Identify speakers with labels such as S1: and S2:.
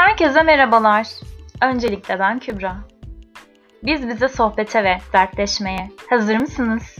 S1: Herkese merhabalar. Öncelikle ben Kübra. Biz bize sohbete ve dertleşmeye hazır mısınız?